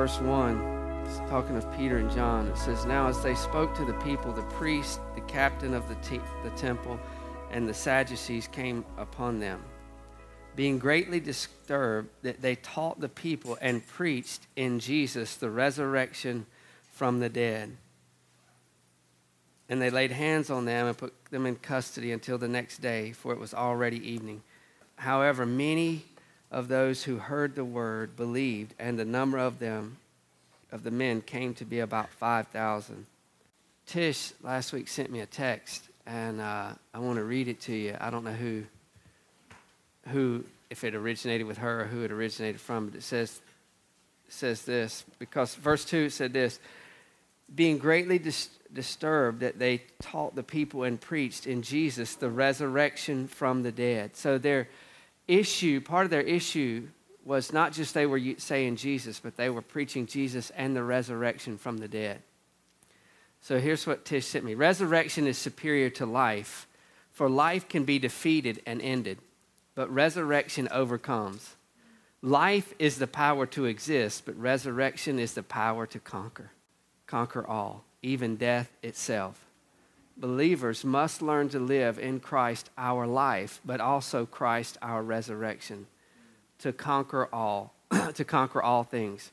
verse 1, it's talking of Peter and John. It says, Now as they spoke to the people, the priest, the captain of the, te- the temple, and the Sadducees came upon them. Being greatly disturbed, that they taught the people and preached in Jesus the resurrection from the dead. And they laid hands on them and put them in custody until the next day, for it was already evening. However, many of those who heard the word believed, and the number of them, of the men, came to be about 5,000. Tish last week sent me a text, and uh, I want to read it to you. I don't know who, who, if it originated with her or who it originated from, but it says, says this because verse 2 said this being greatly dis- disturbed that they taught the people and preached in Jesus the resurrection from the dead. So their issue, part of their issue was not just they were saying Jesus, but they were preaching Jesus and the resurrection from the dead. So here's what Tish sent me Resurrection is superior to life, for life can be defeated and ended, but resurrection overcomes. Life is the power to exist, but resurrection is the power to conquer conquer all, even death itself. Believers must learn to live in Christ our life, but also Christ our resurrection, to conquer all, to conquer all things.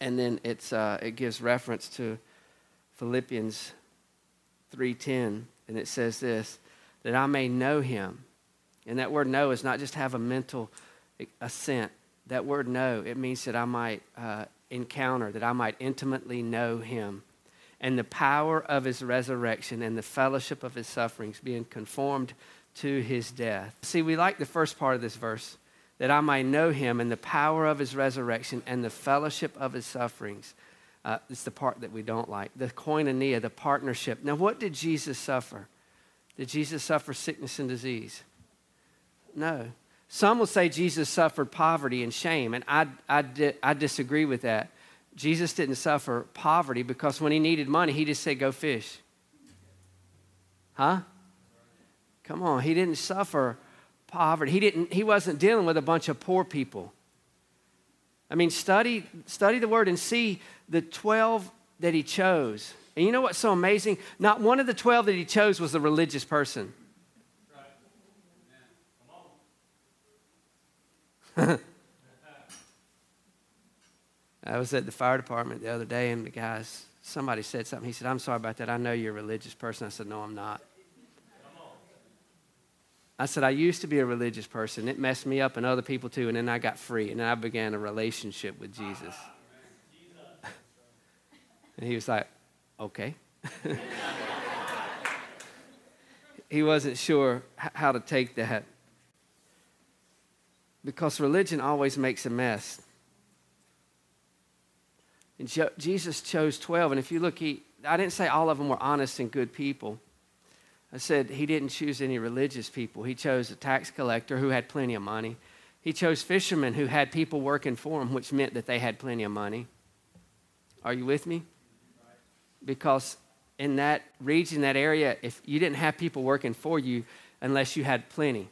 And then it's, uh, it gives reference to Philippians 3:10, and it says this, that I may know him. And that word know is not just have a mental assent. That word know, it means that I might uh, encounter, that I might intimately know him and the power of his resurrection and the fellowship of his sufferings, being conformed to his death. See, we like the first part of this verse that I might know him and the power of his resurrection and the fellowship of his sufferings. Uh, it's the part that we don't like. The koinonia, the partnership. Now, what did Jesus suffer? Did Jesus suffer sickness and disease? No. Some will say Jesus suffered poverty and shame, and I, I, I disagree with that. Jesus didn't suffer poverty because when he needed money, he just said, Go fish. Huh? Come on, he didn't suffer poverty. He, didn't, he wasn't dealing with a bunch of poor people. I mean, study, study the word and see the 12 that he chose. And you know what's so amazing? Not one of the 12 that he chose was a religious person. I was at the fire department the other day, and the guys, somebody said something. He said, I'm sorry about that. I know you're a religious person. I said, No, I'm not. I said, I used to be a religious person. It messed me up and other people too. And then I got free, and then I began a relationship with Jesus. and he was like, Okay. he wasn't sure how to take that because religion always makes a mess. And Jesus chose 12. And if you look, he, I didn't say all of them were honest and good people. I said he didn't choose any religious people. He chose a tax collector who had plenty of money. He chose fishermen who had people working for him, which meant that they had plenty of money. Are you with me? Because in that region, that area, if you didn't have people working for you unless you had plenty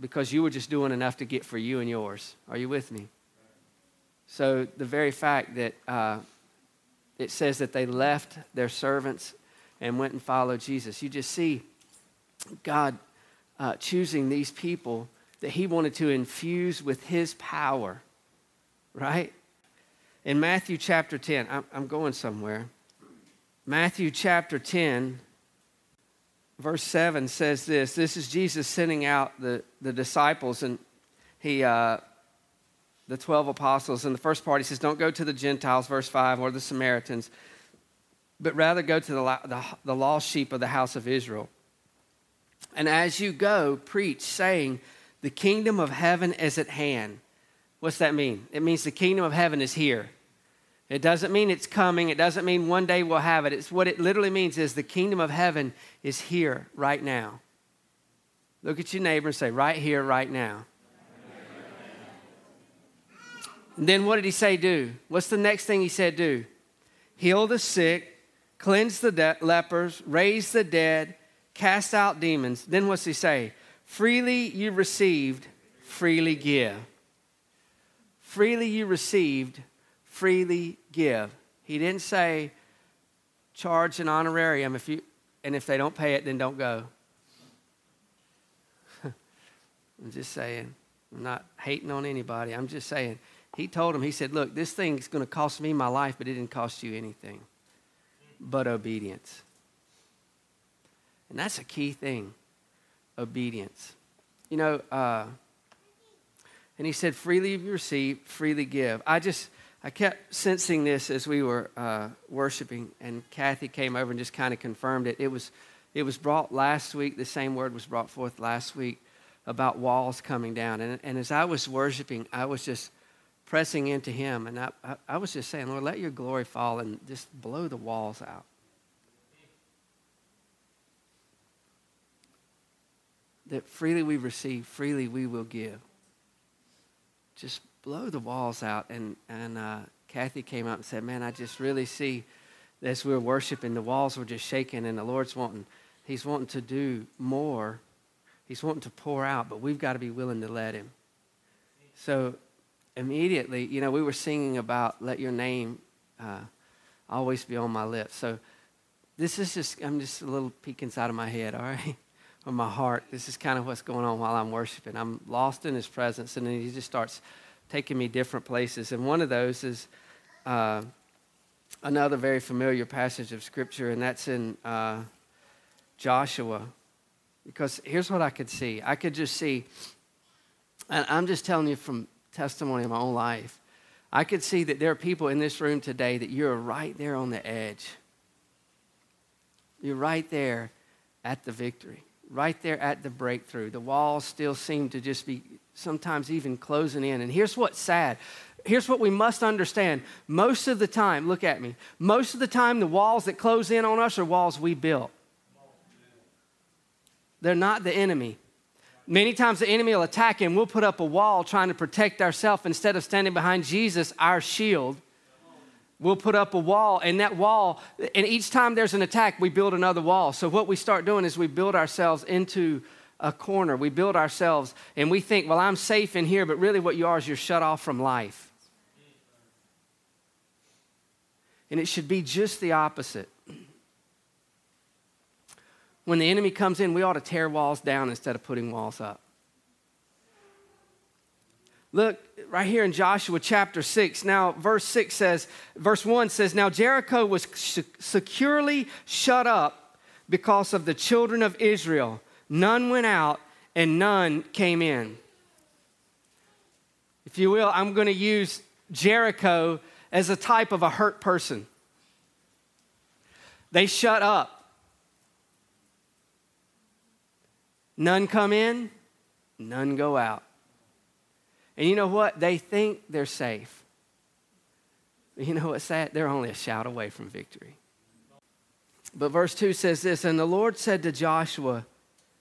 because you were just doing enough to get for you and yours. Are you with me? So, the very fact that uh, it says that they left their servants and went and followed Jesus, you just see God uh, choosing these people that He wanted to infuse with His power, right? In Matthew chapter 10, I'm, I'm going somewhere. Matthew chapter 10, verse 7 says this this is jesus sending out the, the disciples and he uh, the 12 apostles in the first part he says don't go to the gentiles verse 5 or the samaritans but rather go to the, the, the lost sheep of the house of israel and as you go preach saying the kingdom of heaven is at hand what's that mean it means the kingdom of heaven is here it doesn't mean it's coming. It doesn't mean one day we'll have it. It's what it literally means is the kingdom of heaven is here right now. Look at your neighbor and say, right here, right now. And then what did he say do? What's the next thing he said do? Heal the sick, cleanse the de- lepers, raise the dead, cast out demons. Then what's he say? Freely you received, freely give. Freely you received, freely give. He didn't say charge an honorarium if you and if they don't pay it then don't go. I'm just saying. I'm not hating on anybody. I'm just saying. He told him, he said, Look, this thing's going to cost me my life, but it didn't cost you anything but obedience. And that's a key thing obedience. You know, uh, and he said, freely receive, freely give. I just, I kept sensing this as we were uh, worshiping, and Kathy came over and just kind of confirmed it. It was, it was brought last week, the same word was brought forth last week about walls coming down. And, and as I was worshiping, I was just pressing into him, and I, I, was just saying, Lord, let your glory fall and just blow the walls out. that freely we receive, freely we will give. Just blow the walls out. And, and uh, Kathy came up and said, Man, I just really see as we are worshiping, the walls were just shaking, and the Lord's wanting, He's wanting to do more. He's wanting to pour out, but we've got to be willing to let Him. So immediately, you know, we were singing about let your name uh, always be on my lips. So this is just, I'm just a little peek inside of my head, all right? of my heart. This is kind of what's going on while I'm worshiping. I'm lost in His presence, and then He just starts taking me different places. And one of those is uh, another very familiar passage of Scripture, and that's in uh, Joshua. Because here's what I could see I could just see, and I'm just telling you from testimony of my own life, I could see that there are people in this room today that you're right there on the edge. You're right there at the victory right there at the breakthrough. The walls still seem to just be sometimes even closing in. And here's what's sad. Here's what we must understand. Most of the time, look at me, most of the time, the walls that close in on us are walls we built. They're not the enemy. Many times the enemy will attack and we'll put up a wall trying to protect ourselves instead of standing behind Jesus, our shield We'll put up a wall, and that wall, and each time there's an attack, we build another wall. So, what we start doing is we build ourselves into a corner. We build ourselves, and we think, well, I'm safe in here, but really what you are is you're shut off from life. And it should be just the opposite. When the enemy comes in, we ought to tear walls down instead of putting walls up. Look right here in Joshua chapter 6. Now, verse 6 says, verse 1 says, Now Jericho was securely shut up because of the children of Israel. None went out and none came in. If you will, I'm going to use Jericho as a type of a hurt person. They shut up. None come in, none go out. And you know what? They think they're safe. You know what's sad? They're only a shout away from victory. But verse 2 says this And the Lord said to Joshua,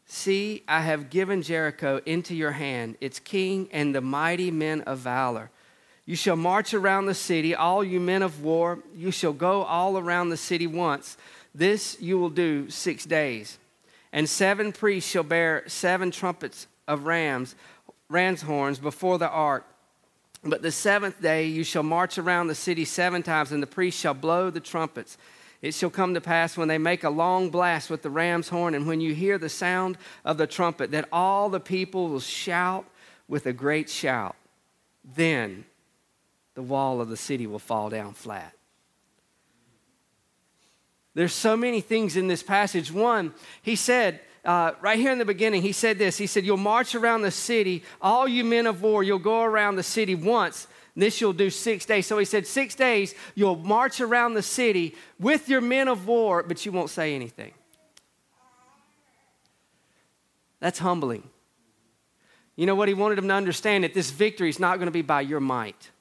See, I have given Jericho into your hand, its king and the mighty men of valor. You shall march around the city, all you men of war. You shall go all around the city once. This you will do six days. And seven priests shall bear seven trumpets of rams ram's horns before the ark. But the seventh day you shall march around the city seven times, and the priests shall blow the trumpets. It shall come to pass when they make a long blast with the ram's horn, and when you hear the sound of the trumpet, that all the people will shout with a great shout. Then the wall of the city will fall down flat. There's so many things in this passage. One, he said, uh, right here in the beginning, he said this. He said, You'll march around the city, all you men of war, you'll go around the city once. This you'll do six days. So he said, Six days, you'll march around the city with your men of war, but you won't say anything. That's humbling. You know what? He wanted them to understand that this victory is not going to be by your might.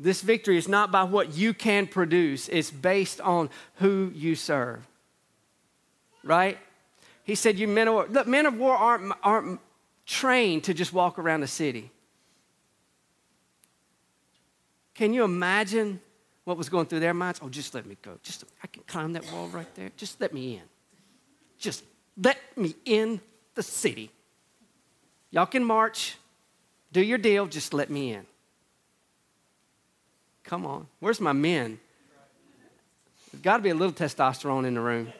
This victory is not by what you can produce, it's based on who you serve right? He said, You men of war. Look, men of war aren't, aren't trained to just walk around the city. Can you imagine what was going through their minds? Oh, just let me go. Just I can climb that wall right there. Just let me in. Just let me in the city. Y'all can march, do your deal, just let me in. Come on. Where's my men? There's got to be a little testosterone in the room.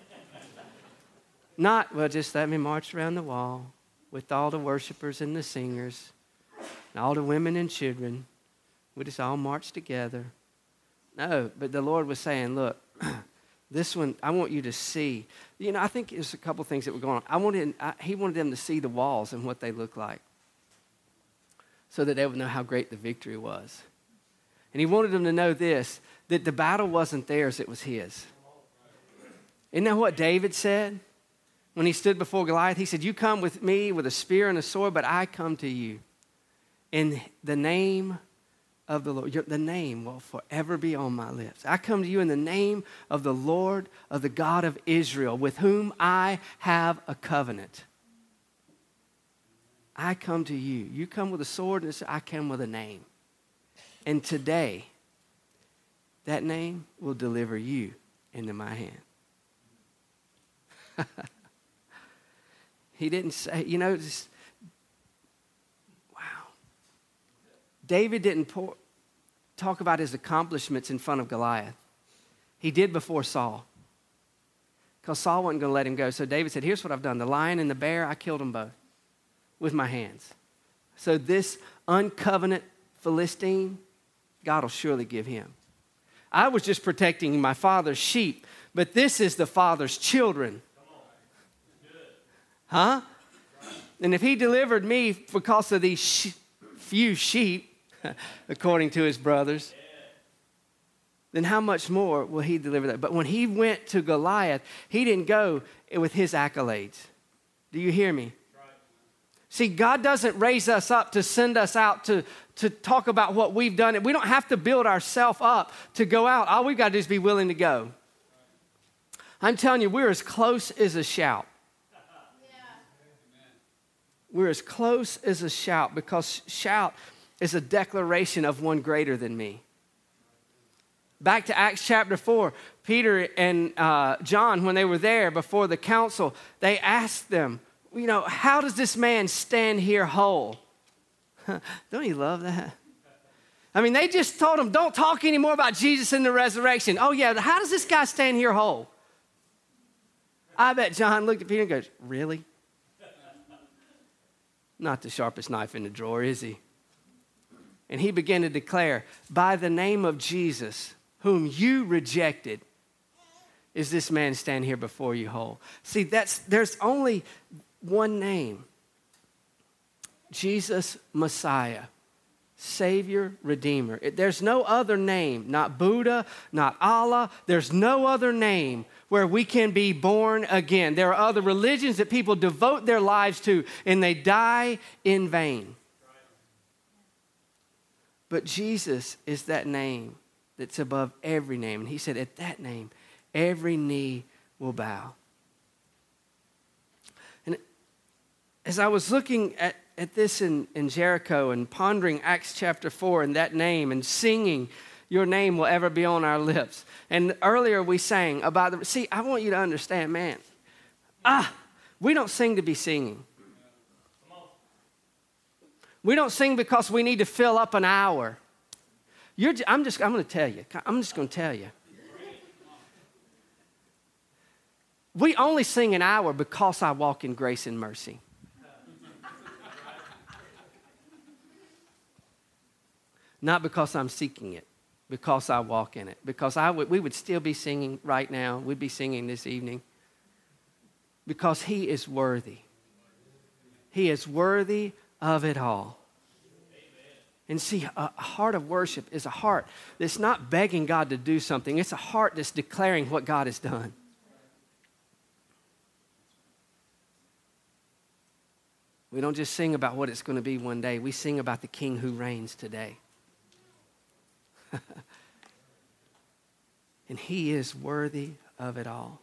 Not, well, just let me march around the wall with all the worshipers and the singers and all the women and children. We just all march together. No, but the Lord was saying, look, this one, I want you to see. You know, I think there's a couple things that were going on. I wanted, I, he wanted them to see the walls and what they look like so that they would know how great the victory was. And he wanted them to know this that the battle wasn't theirs, it was his. Isn't that what David said when he stood before Goliath? He said, You come with me with a spear and a sword, but I come to you in the name of the Lord. The name will forever be on my lips. I come to you in the name of the Lord, of the God of Israel, with whom I have a covenant. I come to you. You come with a sword, and I come with a name. And today, that name will deliver you into my hand. he didn't say, you know, just, wow. David didn't pour, talk about his accomplishments in front of Goliath. He did before Saul. Because Saul wasn't going to let him go. So David said, Here's what I've done the lion and the bear, I killed them both with my hands. So this uncovenant Philistine, God will surely give him. I was just protecting my father's sheep, but this is the father's children. Huh? And if he delivered me because of these sh- few sheep, according to his brothers, then how much more will he deliver that? But when he went to Goliath, he didn't go with his accolades. Do you hear me? See, God doesn't raise us up to send us out to, to talk about what we've done. We don't have to build ourselves up to go out. All we've got to do is be willing to go. I'm telling you, we're as close as a shout. We're as close as a shout because shout is a declaration of one greater than me. Back to Acts chapter 4, Peter and uh, John, when they were there before the council, they asked them, you know, how does this man stand here whole? Don't you love that? I mean, they just told him, don't talk anymore about Jesus and the resurrection. Oh, yeah, how does this guy stand here whole? I bet John looked at Peter and goes, Really? Not the sharpest knife in the drawer, is he? And he began to declare, By the name of Jesus, whom you rejected, is this man stand here before you whole. See, that's there's only one name Jesus Messiah. Savior, Redeemer. There's no other name, not Buddha, not Allah. There's no other name where we can be born again. There are other religions that people devote their lives to and they die in vain. But Jesus is that name that's above every name. And he said, At that name, every knee will bow. And as I was looking at at this in, in Jericho and pondering Acts chapter 4 and that name and singing, Your name will ever be on our lips. And earlier we sang about the, see, I want you to understand, man, ah, we don't sing to be singing. We don't sing because we need to fill up an hour. You're, I'm just, I'm going to tell you, I'm just going to tell you. We only sing an hour because I walk in grace and mercy. Not because I'm seeking it, because I walk in it. Because I would, we would still be singing right now. We'd be singing this evening. Because He is worthy. He is worthy of it all. And see, a heart of worship is a heart that's not begging God to do something, it's a heart that's declaring what God has done. We don't just sing about what it's going to be one day, we sing about the King who reigns today. and He is worthy of it all.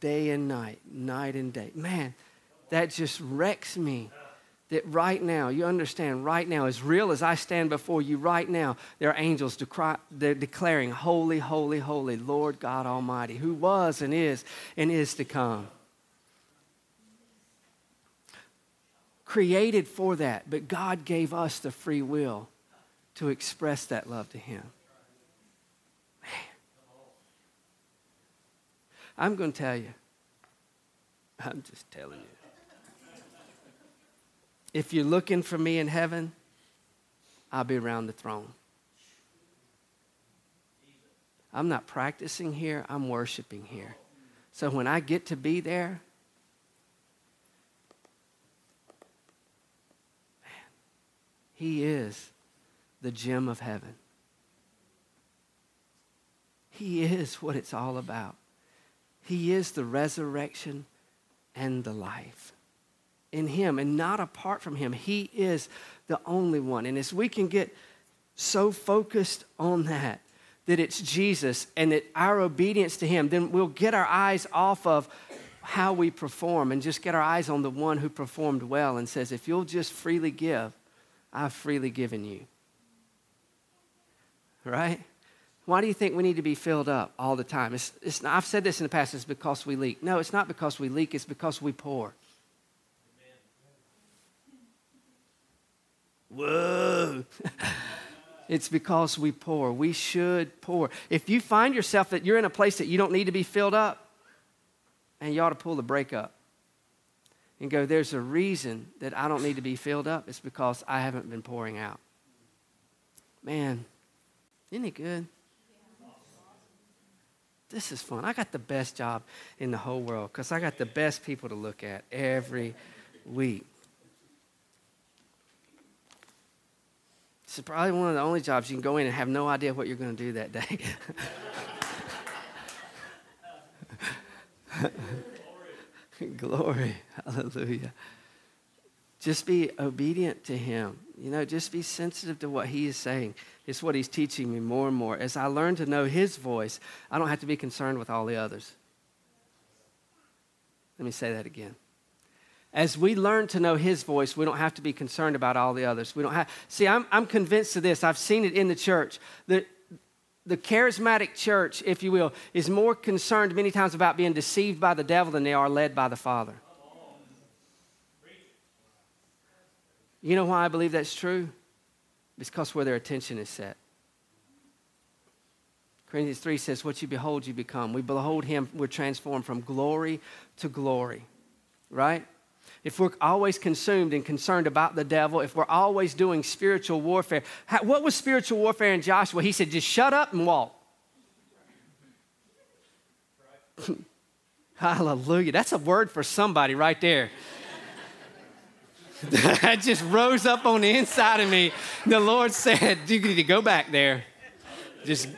Day and night, night and day. Man, that just wrecks me. That right now, you understand, right now, as real as I stand before you right now, there are angels decry, declaring, Holy, holy, holy, Lord God Almighty, who was and is and is to come. Created for that, but God gave us the free will to express that love to Him. Man. I'm going to tell you. I'm just telling you. If you're looking for me in heaven, I'll be around the throne. I'm not practicing here, I'm worshiping here. So when I get to be there, man, He is the gem of heaven. He is what it's all about. He is the resurrection and the life. In Him and not apart from Him, He is the only one. And as we can get so focused on that, that it's Jesus and that our obedience to Him, then we'll get our eyes off of how we perform and just get our eyes on the one who performed well and says, if you'll just freely give, I've freely given you. Right? Why do you think we need to be filled up all the time? It's, it's I've said this in the past, it's because we leak. No, it's not because we leak, it's because we pour. Whoa. it's because we pour. We should pour. If you find yourself that you're in a place that you don't need to be filled up, and you ought to pull the brake up and go, there's a reason that I don't need to be filled up. It's because I haven't been pouring out. Man, isn't it good? This is fun. I got the best job in the whole world because I got the best people to look at every week. It's probably one of the only jobs you can go in and have no idea what you're going to do that day. Glory. Hallelujah. Just be obedient to Him. You know, just be sensitive to what He is saying. It's what He's teaching me more and more. As I learn to know His voice, I don't have to be concerned with all the others. Let me say that again as we learn to know his voice, we don't have to be concerned about all the others. We don't have, see, I'm, I'm convinced of this. I've seen it in the church. The, the charismatic church, if you will, is more concerned many times about being deceived by the devil than they are led by the Father. You know why I believe that's true? It's because where their attention is set. Corinthians 3 says, What you behold, you become. We behold him, we're transformed from glory to glory, right? if we're always consumed and concerned about the devil, if we're always doing spiritual warfare, how, what was spiritual warfare in Joshua? He said, just shut up and walk. Hallelujah. That's a word for somebody right there. that just rose up on the inside of me. The Lord said, You need to go back there. Just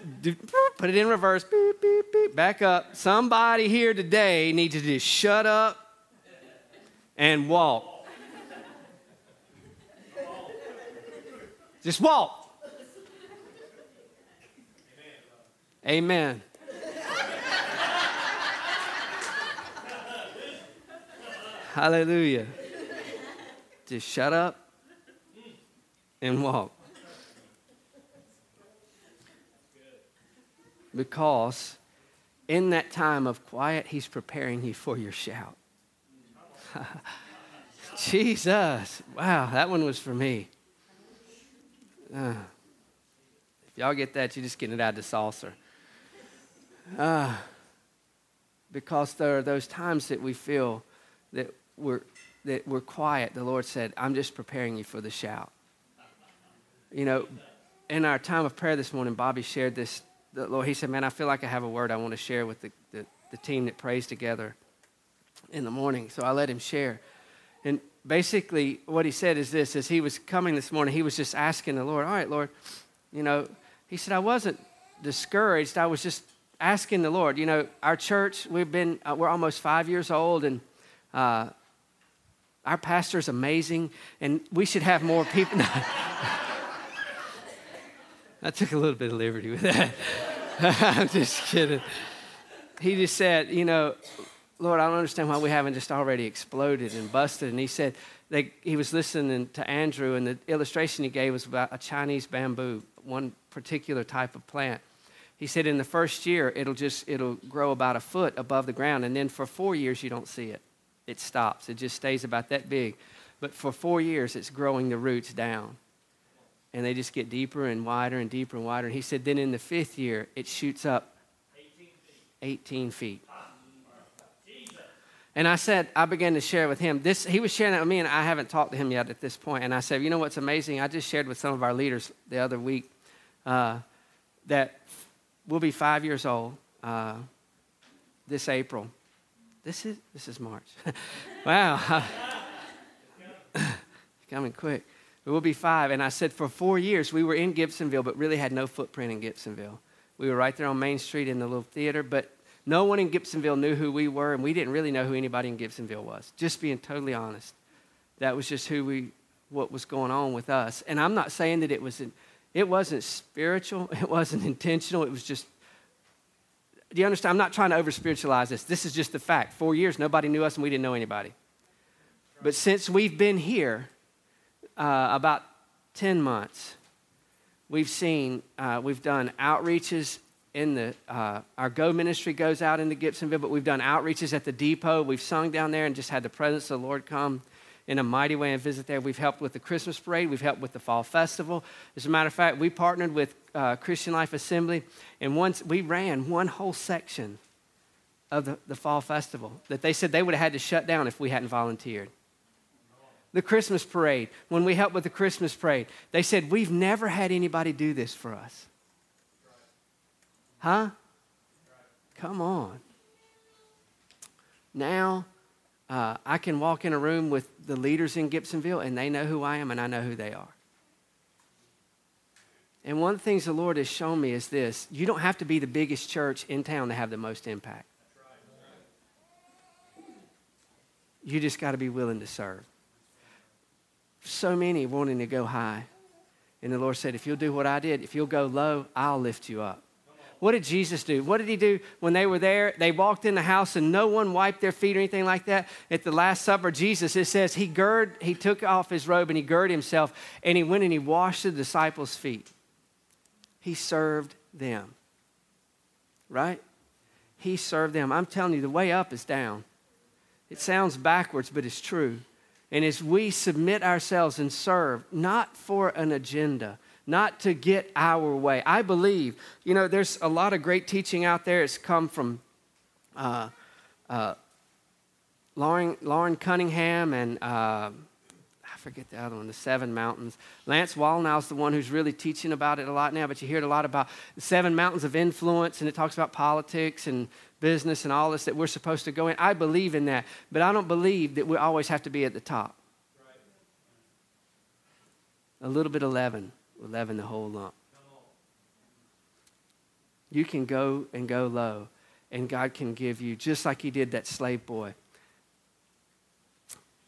put it in reverse. Beep, beep, beep, back up. Somebody here today needs to just shut up and walk. Just walk. Amen. Hallelujah. Just shut up and walk. Because in that time of quiet, He's preparing you for your shout. Jesus. Wow, that one was for me. Uh, if y'all get that, you're just getting it out of the saucer. Uh, because there are those times that we feel that we're, that we're quiet. The Lord said, I'm just preparing you for the shout. You know, in our time of prayer this morning, Bobby shared this. The Lord, he said, Man, I feel like I have a word I want to share with the, the, the team that prays together in the morning. So I let him share. And basically what he said is this as he was coming this morning, he was just asking the Lord, All right, Lord, you know, he said, I wasn't discouraged. I was just asking the Lord, you know, our church, we've been, uh, we're almost five years old, and uh, our pastor's amazing, and we should have more people. I took a little bit of liberty with that. I'm just kidding. He just said, you know, Lord, I don't understand why we haven't just already exploded and busted. And he said they, he was listening to Andrew, and the illustration he gave was about a Chinese bamboo, one particular type of plant. He said in the first year it'll just it'll grow about a foot above the ground, and then for four years you don't see it. It stops. It just stays about that big. But for four years it's growing the roots down. and they just get deeper and wider and deeper and wider. And he said, then in the fifth year, it shoots up 18 feet. And I said, I began to share with him. This, he was sharing that with me, and I haven't talked to him yet at this point. And I said, you know what's amazing? I just shared with some of our leaders the other week uh, that we'll be five years old uh, this April. This is this is March. wow, coming quick. But we'll be five. And I said for four years we were in Gibsonville, but really had no footprint in Gibsonville. We were right there on Main Street in the little theater, but no one in Gibsonville knew who we were, and we didn't really know who anybody in Gibsonville was. Just being totally honest, that was just who we, what was going on with us. And I'm not saying that it was, it wasn't spiritual, it wasn't intentional. It was just. Do you understand? I'm not trying to over spiritualize this. This is just the fact. Four years, nobody knew us, and we didn't know anybody. But since we've been here, uh, about 10 months, we've seen, uh, we've done outreaches in the, uh, our Go ministry goes out into Gibsonville, but we've done outreaches at the depot. We've sung down there and just had the presence of the Lord come in a mighty way and visit there. We've helped with the Christmas parade. We've helped with the fall festival. As a matter of fact, we partnered with uh, Christian Life Assembly, and once we ran one whole section of the, the fall festival that they said they would have had to shut down if we hadn't volunteered. The Christmas parade, when we helped with the Christmas parade, they said, We've never had anybody do this for us. Huh? Come on. Now, uh, I can walk in a room with the leaders in Gibsonville and they know who I am and I know who they are. And one of the things the Lord has shown me is this you don't have to be the biggest church in town to have the most impact. You just got to be willing to serve. So many wanting to go high. And the Lord said, if you'll do what I did, if you'll go low, I'll lift you up. What did Jesus do? What did he do when they were there? They walked in the house and no one wiped their feet or anything like that. At the Last Supper, Jesus, it says he gird, he took off his robe and he girded himself and he went and he washed the disciples' feet. He served them. Right? He served them. I'm telling you, the way up is down. It sounds backwards, but it's true. And as we submit ourselves and serve, not for an agenda, not to get our way. I believe, you know, there's a lot of great teaching out there. It's come from uh, uh, Loren, Loren Cunningham and uh, I forget the other one, the Seven Mountains. Lance Wallnau's the one who's really teaching about it a lot now, but you hear it a lot about the seven mountains of influence, and it talks about politics and business and all this that we're supposed to go in. I believe in that, but I don't believe that we always have to be at the top. A little bit of leaven will leaven the whole lump. You can go and go low, and God can give you, just like He did that slave boy,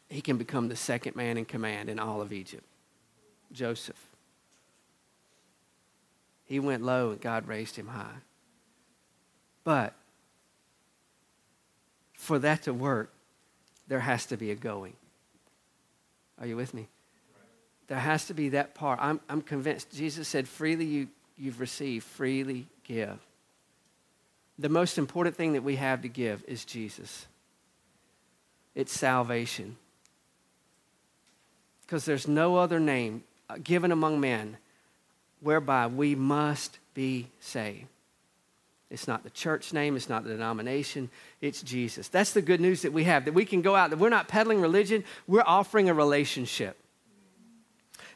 He can become the second man in command in all of Egypt Joseph. He went low, and God raised him high. But for that to work, there has to be a going. Are you with me? There has to be that part. I'm, I'm convinced. Jesus said, freely you, you've received, freely give. The most important thing that we have to give is Jesus. It's salvation. Because there's no other name uh, given among men whereby we must be saved. It's not the church name, it's not the denomination, it's Jesus. That's the good news that we have that we can go out, that we're not peddling religion, we're offering a relationship.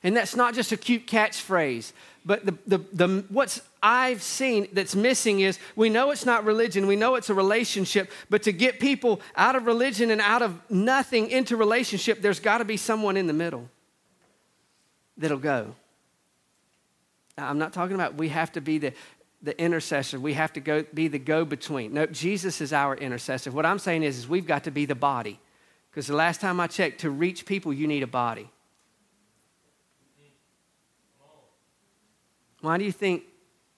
And that's not just a cute catchphrase, but the, the, the, what's I've seen that's missing is we know it's not religion, we know it's a relationship, but to get people out of religion and out of nothing into relationship, there's got to be someone in the middle that'll go. I'm not talking about we have to be the, the intercessor. We have to go be the go-between. No, Jesus is our intercessor. What I'm saying is, is we've got to be the body. Because the last time I checked, to reach people, you need a body. Why do you think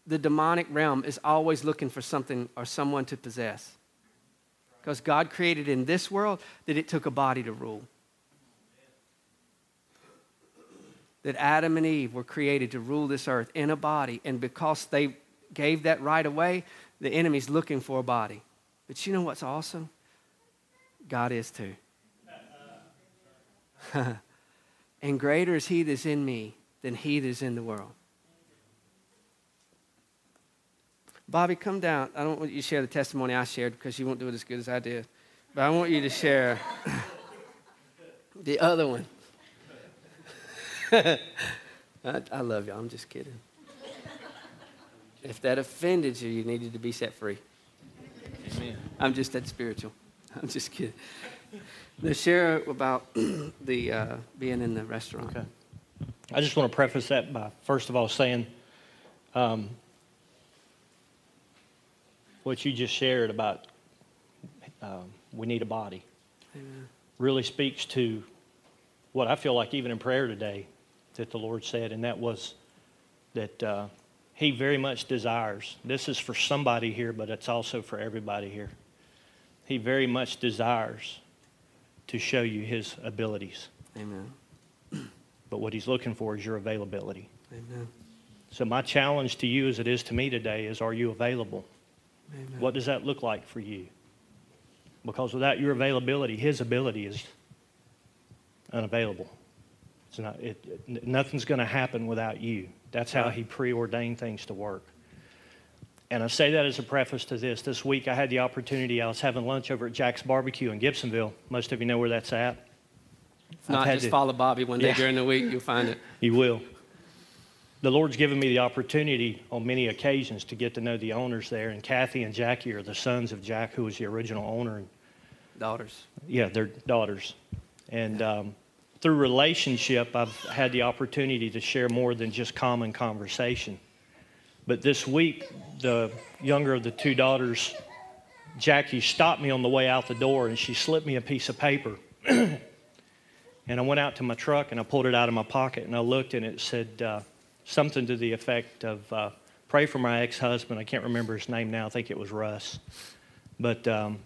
the demonic realm is always looking for something or someone to possess? Because God created in this world that it took a body to rule. That Adam and Eve were created to rule this earth in a body, and because they gave that right away, the enemy's looking for a body. But you know what's awesome? God is too. and greater is he that's in me than he that is in the world. Bobby, come down. I don't want you to share the testimony I shared because you won't do it as good as I did. But I want you to share the other one. I, I love you. I'm just kidding. If that offended you, you needed to be set free. Amen. I'm just that spiritual. I'm just kidding. The share about the uh, being in the restaurant. Okay. I just want to preface that by first of all saying um, what you just shared about um, we need a body Amen. really speaks to what I feel like even in prayer today that the Lord said, and that was that uh, He very much desires. This is for somebody here, but it's also for everybody here. He very much desires to show you His abilities. Amen. But what He's looking for is your availability. Amen. So, my challenge to you, as it is to me today, is are you available? Amen. What does that look like for you? Because without your availability, His ability is unavailable. It's not, it, it nothing's going to happen without you. That's how He preordained things to work. And I say that as a preface to this. This week I had the opportunity, I was having lunch over at Jack's Barbecue in Gibsonville. Most of you know where that's at. If not, just to, follow Bobby one day yeah. during the week, you'll find it. You will. The Lord's given me the opportunity on many occasions to get to know the owners there. And Kathy and Jackie are the sons of Jack, who was the original owner. And, daughters. Yeah, they're daughters. And um, through relationship, I've had the opportunity to share more than just common conversation. But this week, the younger of the two daughters, Jackie, stopped me on the way out the door and she slipped me a piece of paper. and I went out to my truck and I pulled it out of my pocket and I looked and it said uh, something to the effect of uh, pray for my ex husband. I can't remember his name now, I think it was Russ. But um,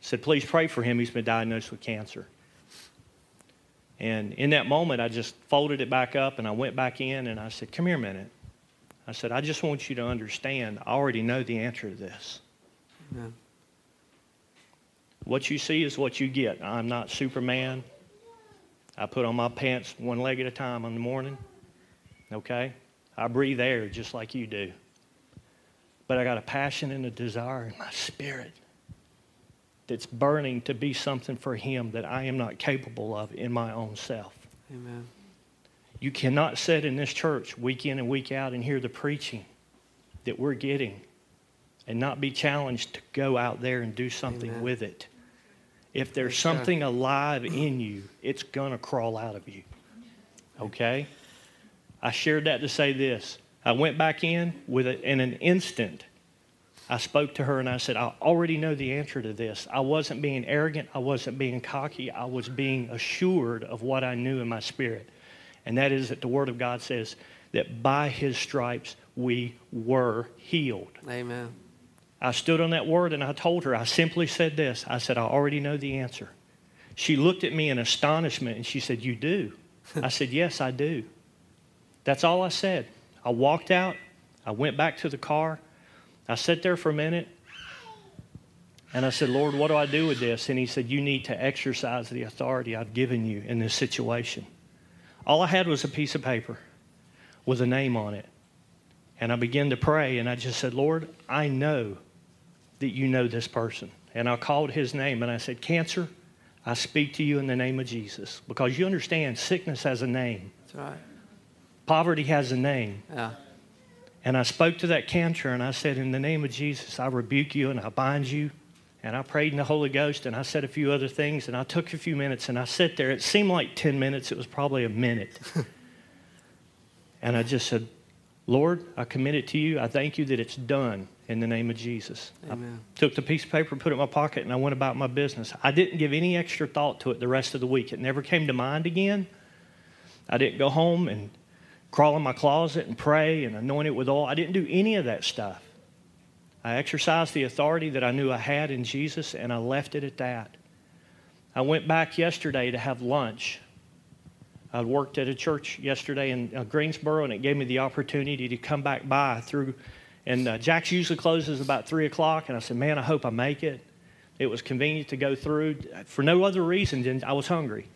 said, please pray for him. He's been diagnosed with cancer. And in that moment, I just folded it back up and I went back in and I said, Come here a minute. I said, I just want you to understand, I already know the answer to this. Amen. What you see is what you get. I'm not Superman. I put on my pants one leg at a time in the morning. Okay? I breathe air just like you do. But I got a passion and a desire in my spirit that's burning to be something for Him that I am not capable of in my own self. Amen. You cannot sit in this church week in and week out and hear the preaching that we're getting and not be challenged to go out there and do something Amen. with it. If there's something alive in you, it's going to crawl out of you. Okay? I shared that to say this. I went back in with it in an instant. I spoke to her and I said, I already know the answer to this. I wasn't being arrogant. I wasn't being cocky. I was being assured of what I knew in my spirit. And that is that the Word of God says that by His stripes we were healed. Amen. I stood on that word and I told her, I simply said this I said, I already know the answer. She looked at me in astonishment and she said, You do? I said, Yes, I do. That's all I said. I walked out. I went back to the car. I sat there for a minute and I said, Lord, what do I do with this? And He said, You need to exercise the authority I've given you in this situation. All I had was a piece of paper with a name on it. And I began to pray and I just said, Lord, I know that you know this person. And I called his name and I said, Cancer, I speak to you in the name of Jesus. Because you understand, sickness has a name. That's right. Poverty has a name. Yeah. And I spoke to that cancer and I said, In the name of Jesus, I rebuke you and I bind you. And I prayed in the Holy Ghost and I said a few other things and I took a few minutes and I sat there. It seemed like 10 minutes, it was probably a minute. and I just said, Lord, I commit it to you. I thank you that it's done in the name of Jesus. Amen. I took the piece of paper, put it in my pocket, and I went about my business. I didn't give any extra thought to it the rest of the week. It never came to mind again. I didn't go home and crawl in my closet and pray and anoint it with oil. I didn't do any of that stuff. I exercised the authority that I knew I had in Jesus and I left it at that. I went back yesterday to have lunch. I worked at a church yesterday in uh, Greensboro and it gave me the opportunity to come back by through. And uh, Jack's usually closes about 3 o'clock and I said, Man, I hope I make it. It was convenient to go through for no other reason than I was hungry.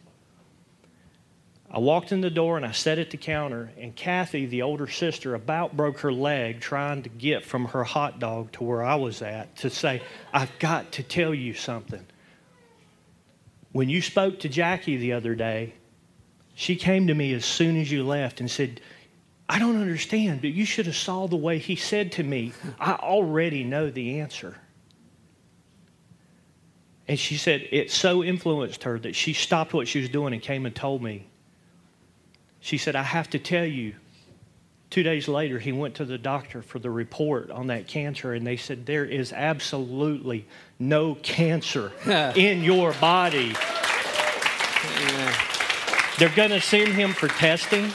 I walked in the door and I sat at the counter, and Kathy, the older sister, about broke her leg trying to get from her hot dog to where I was at to say, I've got to tell you something. When you spoke to Jackie the other day, she came to me as soon as you left and said, I don't understand, but you should have saw the way he said to me, I already know the answer. And she said it so influenced her that she stopped what she was doing and came and told me. She said, I have to tell you. Two days later, he went to the doctor for the report on that cancer, and they said, There is absolutely no cancer in your body. They're going to send him for testing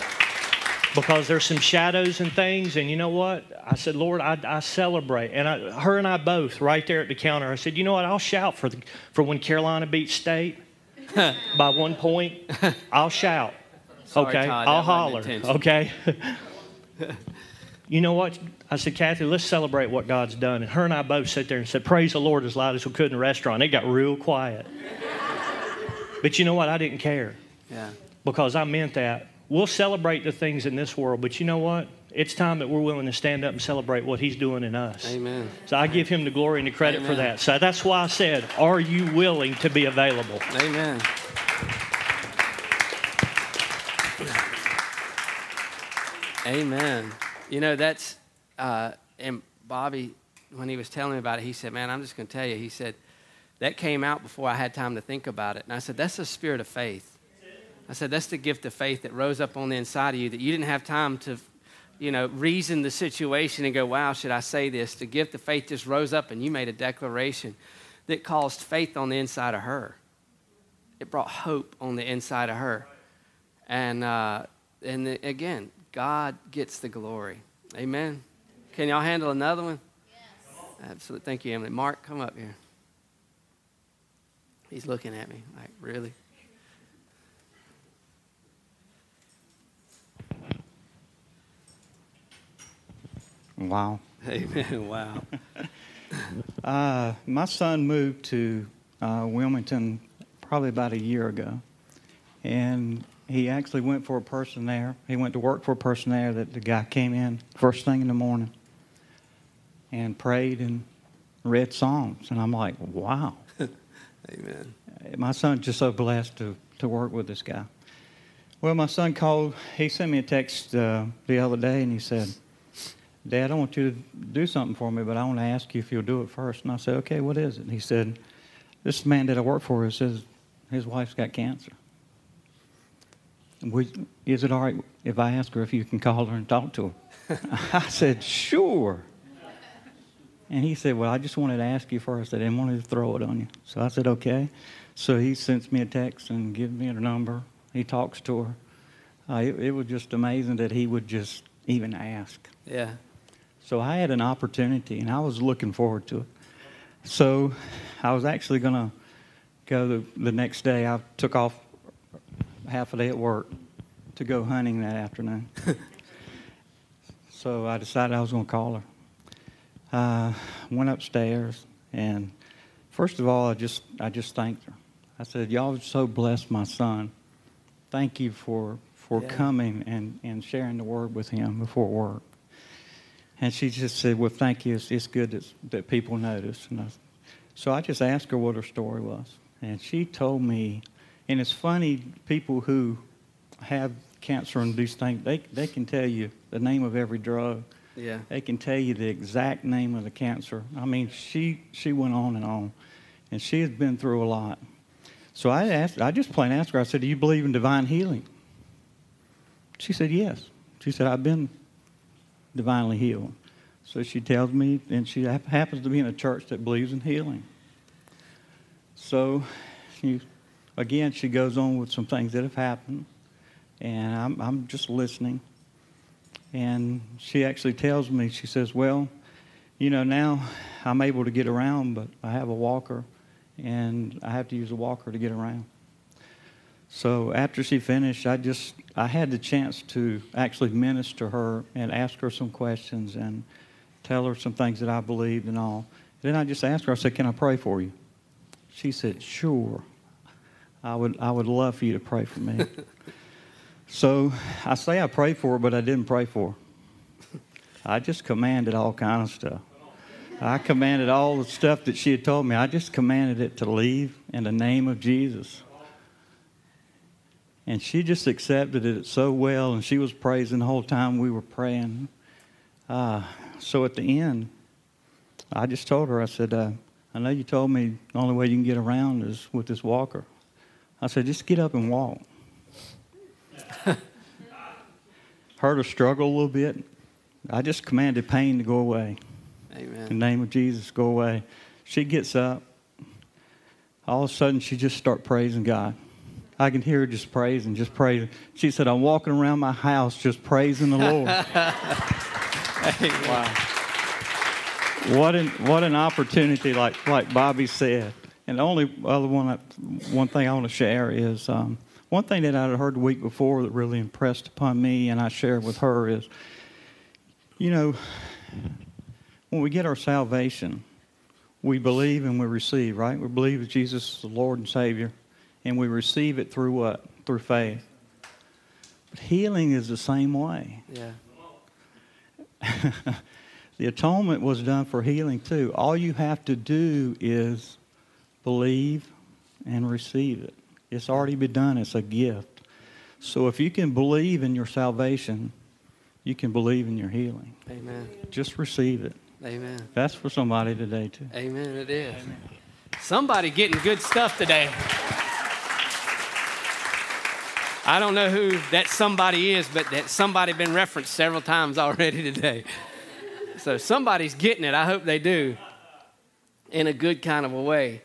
because there's some shadows and things. And you know what? I said, Lord, I, I celebrate. And I, her and I both, right there at the counter, I said, you know what? I'll shout for, the, for when Carolina beats State by one point. I'll shout. Sorry, okay? Todd, I'll holler. Okay? you know what? I said, Kathy, let's celebrate what God's done. And her and I both sat there and said, Praise the Lord as loud as we could in the restaurant. It got real quiet. but you know what? I didn't care Yeah. because I meant that. We'll celebrate the things in this world, but you know what? It's time that we're willing to stand up and celebrate what He's doing in us. Amen. So I give Him the glory and the credit for that. So that's why I said, Are you willing to be available? Amen. Amen. You know, that's, uh, and Bobby, when he was telling me about it, he said, Man, I'm just going to tell you. He said, That came out before I had time to think about it. And I said, That's the spirit of faith. I said, That's the gift of faith that rose up on the inside of you that you didn't have time to, you know, reason the situation and go, Wow, should I say this? The gift of faith just rose up and you made a declaration that caused faith on the inside of her it brought hope on the inside of her. And, uh, and again, God gets the glory. Amen. Can y'all handle another one? Yes. Absolutely. Thank you, Emily. Mark, come up here. He's looking at me like, really? Wow. Amen. Wow. Uh, my son moved to uh, Wilmington probably about a year ago, and he actually went for a person there. He went to work for a person there that the guy came in first thing in the morning and prayed and read songs, and I'm like, wow. Amen. My son's just so blessed to, to work with this guy. Well, my son called. He sent me a text uh, the other day, and he said, Dad, I want you to do something for me, but I want to ask you if you'll do it first. And I said, Okay, what is it? And he said, This man that I work for says his wife's got cancer. Would, is it all right if I ask her if you can call her and talk to her? I said, Sure. And he said, Well, I just wanted to ask you first. I didn't want to throw it on you. So I said, Okay. So he sends me a text and gives me her number. He talks to her. Uh, it, it was just amazing that he would just even ask. Yeah. So I had an opportunity, and I was looking forward to it. So I was actually going to go the, the next day. I took off half a day at work to go hunting that afternoon. so I decided I was going to call her. Uh, went upstairs, and first of all, I just I just thanked her. I said, "Y'all so blessed my son. Thank you for for Yeah. coming and, and sharing the word with him before work." And she just said, "Well, thank you. It's, it's good that, that people notice." And I, so I just asked her what her story was, and she told me. And it's funny, people who have cancer and these things, they they can tell you the name of every drug. Yeah. They can tell you the exact name of the cancer. I mean, she she went on and on, and she has been through a lot. So I asked, I just plain asked her. I said, "Do you believe in divine healing?" She said, "Yes." She said, "I've been divinely healed." So she tells me, and she happens to be in a church that believes in healing. So, she, again, she goes on with some things that have happened, and I'm I'm just listening. And she actually tells me, she says, Well, you know, now I'm able to get around, but I have a walker, and I have to use a walker to get around. So after she finished, I just I had the chance to actually minister to her and ask her some questions and tell her some things that I believed and all. And Then I just asked her, I said, Can I pray for you? She said, Sure. I would I would love for you to pray for me. So I say I prayed for her, but I didn't pray for her. I just commanded all kind of stuff. I commanded all the stuff that she had told me. I just commanded it to leave in the name of Jesus. And she just accepted it so well, and she was praising the whole time we were praying. Uh, so at the end, I just told her, I said, uh, I know you told me the only way you can get around is with this walker. I said, just get up and walk. Heard her struggle a little bit. I just commanded pain to go away. Amen. In the name of Jesus, go away. She gets up. All of a sudden, she just start praising God. I can hear her just praising, just praising. She said, I'm walking around my house just praising the Lord. wow. What an, what an opportunity, like, like Bobby said. And the only other one, one thing I want to share is um, one thing that I had heard the week before that really impressed upon me, and I shared with her is, you know, when we get our salvation, we believe and we receive, right? We believe that Jesus is the Lord and Savior, and we receive it through what? Through faith. But healing is the same way. Yeah. the atonement was done for healing too. All you have to do is believe and receive it. It's already been done, it's a gift. So if you can believe in your salvation, you can believe in your healing. Amen. Just receive it. Amen. That's for somebody today, too. Amen. It is. Somebody getting good stuff today. I don't know who that somebody is, but that somebody been referenced several times already today. So somebody's getting it. I hope they do in a good kind of a way.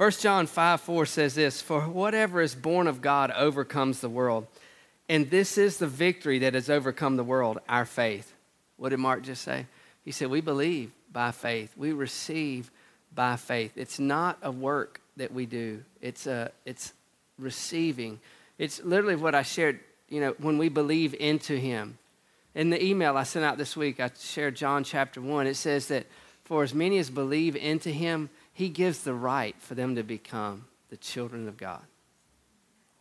1 John 5 4 says this For whatever is born of God overcomes the world. And this is the victory that has overcome the world, our faith. What did Mark just say? He said, We believe by faith, we receive by faith. It's not a work that we do, it's, a, it's receiving. It's literally what I shared, you know, when we believe into Him. In the email I sent out this week, I shared John chapter 1. It says that for as many as believe into Him, He gives the right for them to become the children of God.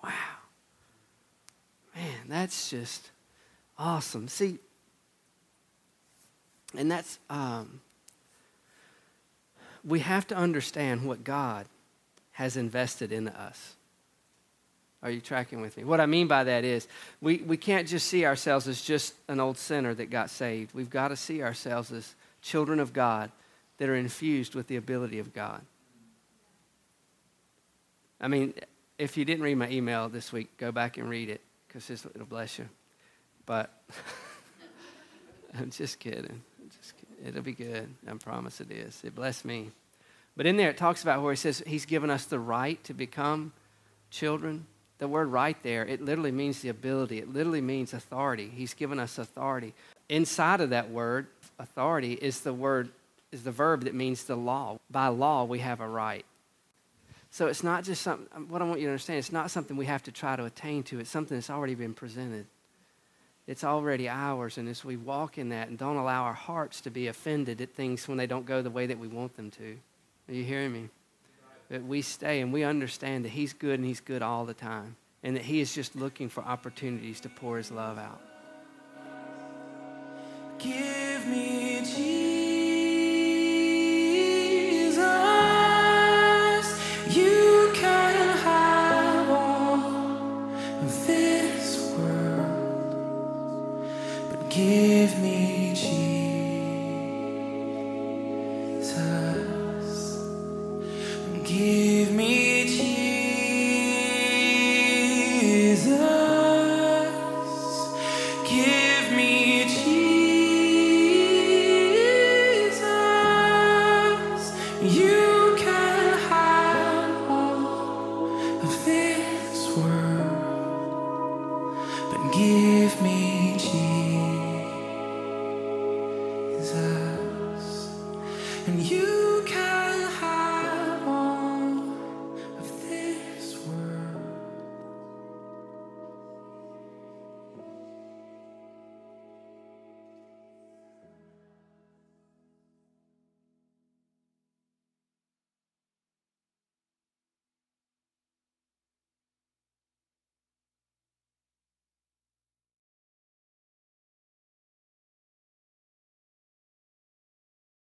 Wow. Man, that's just awesome. See, and that's, um, we have to understand what God has invested in us. Are you tracking with me? What I mean by that is we, we can't just see ourselves as just an old sinner that got saved. We've got to see ourselves as children of God that are infused with the ability of God. I mean, if you didn't read my email this week, go back and read it because it'll bless you. But I'm just kidding. just kidding. It'll be good. I promise it is. It blessed me. But in there, it talks about where he says he's given us the right to become children the word right there, it literally means the ability. It literally means authority. He's given us authority. Inside of that word, authority, is the word, is the verb that means the law. By law, we have a right. So it's not just something, what I want you to understand, it's not something we have to try to attain to. It's something that's already been presented. It's already ours. And as we walk in that and don't allow our hearts to be offended at things when they don't go the way that we want them to. Are you hearing me? that we stay and we understand that He's good and He's good all the time, and that He is just looking for opportunities to pour His love out. Give me Jesus.